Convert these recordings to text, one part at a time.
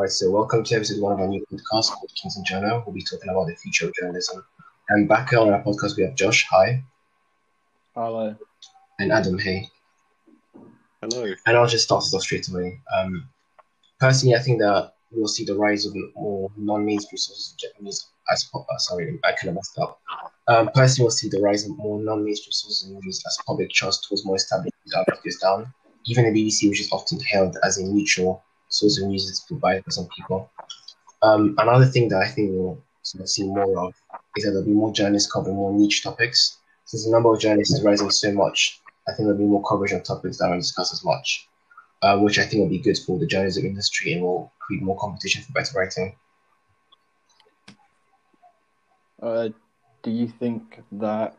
Right, so welcome to episode one of our new podcast called Kings and Journal. We'll be talking about the future of journalism. And back on our podcast, we have Josh, hi, Hello. and Adam, hey. Hello. And I'll just start us off straight away. Um, personally, I think that we'll see the rise of more non-mainstream sources of Japanese. As uh, sorry, I kind of messed up. Um, personally, we'll see the rise of more non-mainstream sources of news as public trust towards more established news outlets goes down. Even the BBC, which is often hailed as a neutral source of news, is provided for some people. Um, another thing that I think we'll sort of see more of is that there'll be more journalists covering more niche topics. Since the number of journalists is rising so much, I think there'll be more coverage of topics that aren't discussed as much, uh, which I think will be good for the journalism industry and will create more competition for better writing. Uh, do you think that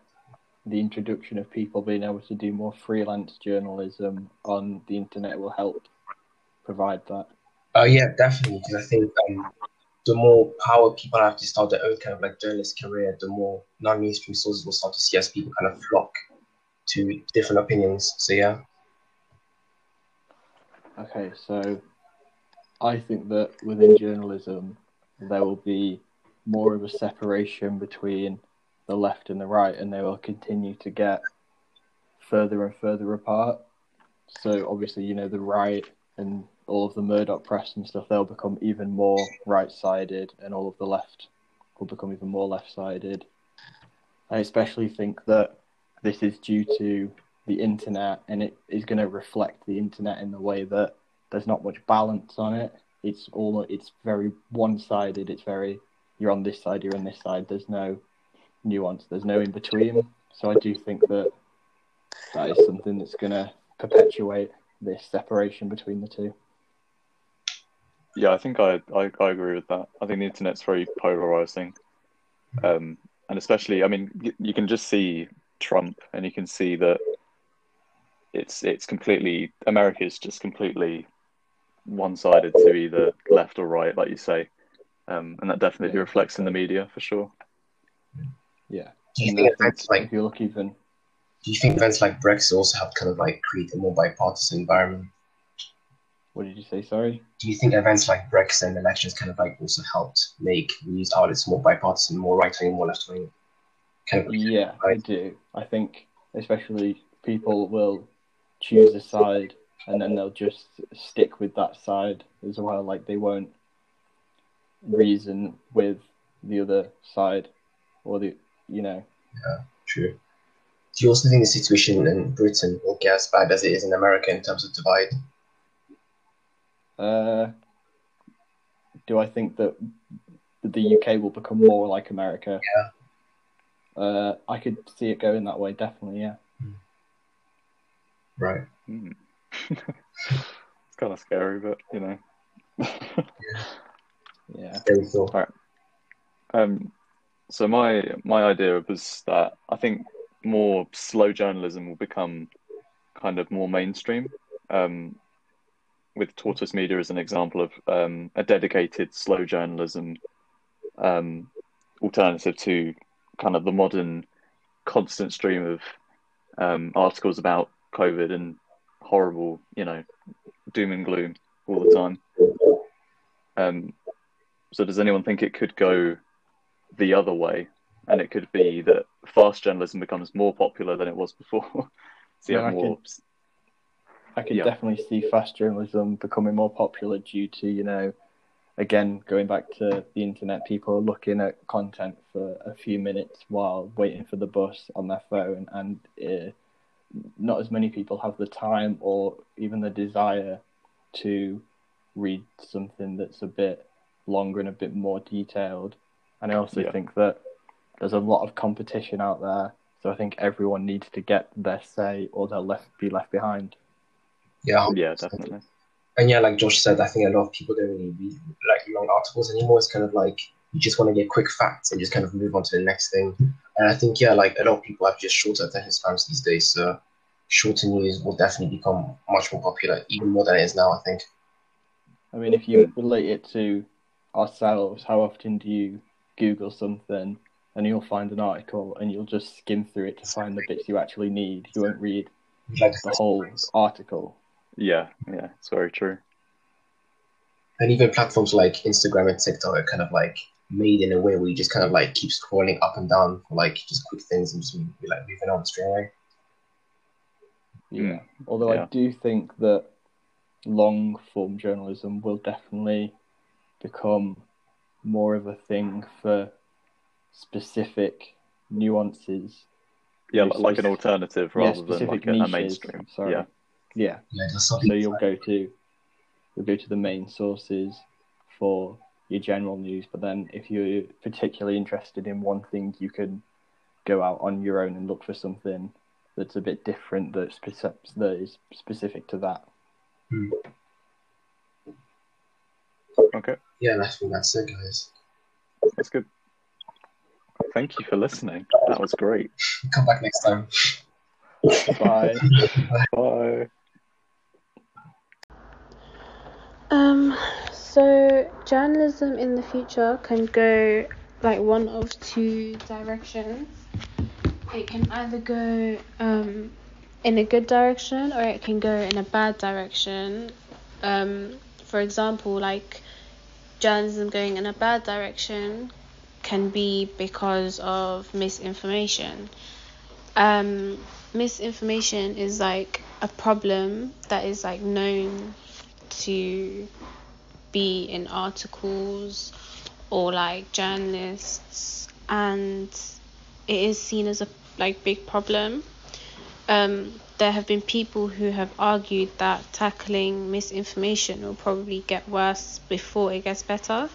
the introduction of people being able to do more freelance journalism on the internet will help provide that? Uh, yeah, definitely, because I think um, the more power people have to start their own kind of like journalist career, the more non-mainstream sources will start to see as people kind of flock to different opinions. So yeah, Okay, so I think that within journalism, there will be more of a separation between the left and the right, and they will continue to get further and further apart. So obviously, you know, the right and all of the Murdoch press and stuff, they'll become even more right-sided, and all of the left will become even more left-sided. I especially think that this is due to the internet, and it is going to reflect the internet in the way that there's not much balance on it. It's all it's very one-sided. It's very you're on this side, you're on this side. There's no nuance. There's no in between. So I do think that that is something that's going to perpetuate this separation between the two. Yeah, I think I, I, I agree with that. I think the internet's very polarizing. Um, and especially, I mean, y- you can just see Trump and you can see that it's it's completely America is just completely one-sided to either left or right, like you say, um, and that definitely Yeah. reflects in the media for sure. Yeah. do you And think I events like if you look even do you think events like Brexit also help kind of like create a more bipartisan environment? What did you say? Sorry. Do you think events like Brexit and elections kind of like also helped make news outlets more bipartisan, more right wing, more left wing? Kind of Yeah, I do. I think especially people will choose a side and then they'll just stick with that side as well. Like they won't reason with the other side or the you know. Yeah, true. Do you also think the situation in Britain will get as bad as it is in America in terms of divide? Uh, do I think that the UK will become more like America? Yeah. Uh, I could see it going that way. Definitely, yeah. Right. Mm. it's kind of scary, but you know. Yeah. Very cool. Um, so my my idea was that I think more slow journalism will become kind of more mainstream. Um, with Tortoise Media as an example of um, a dedicated slow journalism um, alternative to kind of the modern constant stream of um, articles about COVID and horrible, you know, doom and gloom all the time. Um, so does anyone think it could go the other way, and it could be that fast journalism becomes more popular than it was before? so you Yeah, have more. I could Yeah. definitely see fast journalism becoming more popular due to, you know, again, going back to the internet, people are looking at content for a few minutes while waiting for the bus on their phone, and uh, not as many people have the time or even the desire to read something that's a bit longer and a bit more detailed. And I also Yeah. think that there's a lot of competition out there, so I think everyone needs to get their say or they'll left be left behind. Yeah. Yeah, definitely. And yeah, like Josh said, I think a lot of people don't really read like long articles anymore. It's kind of like you just want to get quick facts and just kind of move on to the next thing. And I think yeah, like a lot of people have just shorter attention spans these days. So shorter news will definitely become much more popular, even more than it is now. I think. I mean, if you relate it to ourselves, how often do you Google something and you'll find an article and you'll just skim through it to find the bits you actually need? You won't read the whole article. Yeah, yeah, it's very true. and even platforms like Instagram and TikTok are kind of like made in a way where you just kind of like keep scrolling up and down for like just quick things and just be like moving on straight away. Yeah. Although Yeah. I do think that long form journalism will definitely become more of a thing for specific nuances. Yeah, Yes, like an yes. alternative Yeah, rather than like a, a mainstream. sorry. Yeah. Yeah. Yeah, there's something. So you'll go to you'll go to the main sources for your general news, but then if you're particularly interested in one thing, you can go out on your own and look for something that's a bit different that's speci- that is specific to that. Hmm. Okay, Yeah, and I think that's it, guys. that's good. Thank you for listening. That was great. Come back next time. Bye. Bye. Um, so journalism in the future can go like one of two directions. It can either go um, in a good direction or it can go in a bad direction. Um, for example, like journalism going in a bad direction can be because of misinformation. Um, misinformation is like a problem that is like known to be in articles or like journalists and it is seen as a like big problem. Um, there have been people who have argued that tackling misinformation will probably get worse before it gets better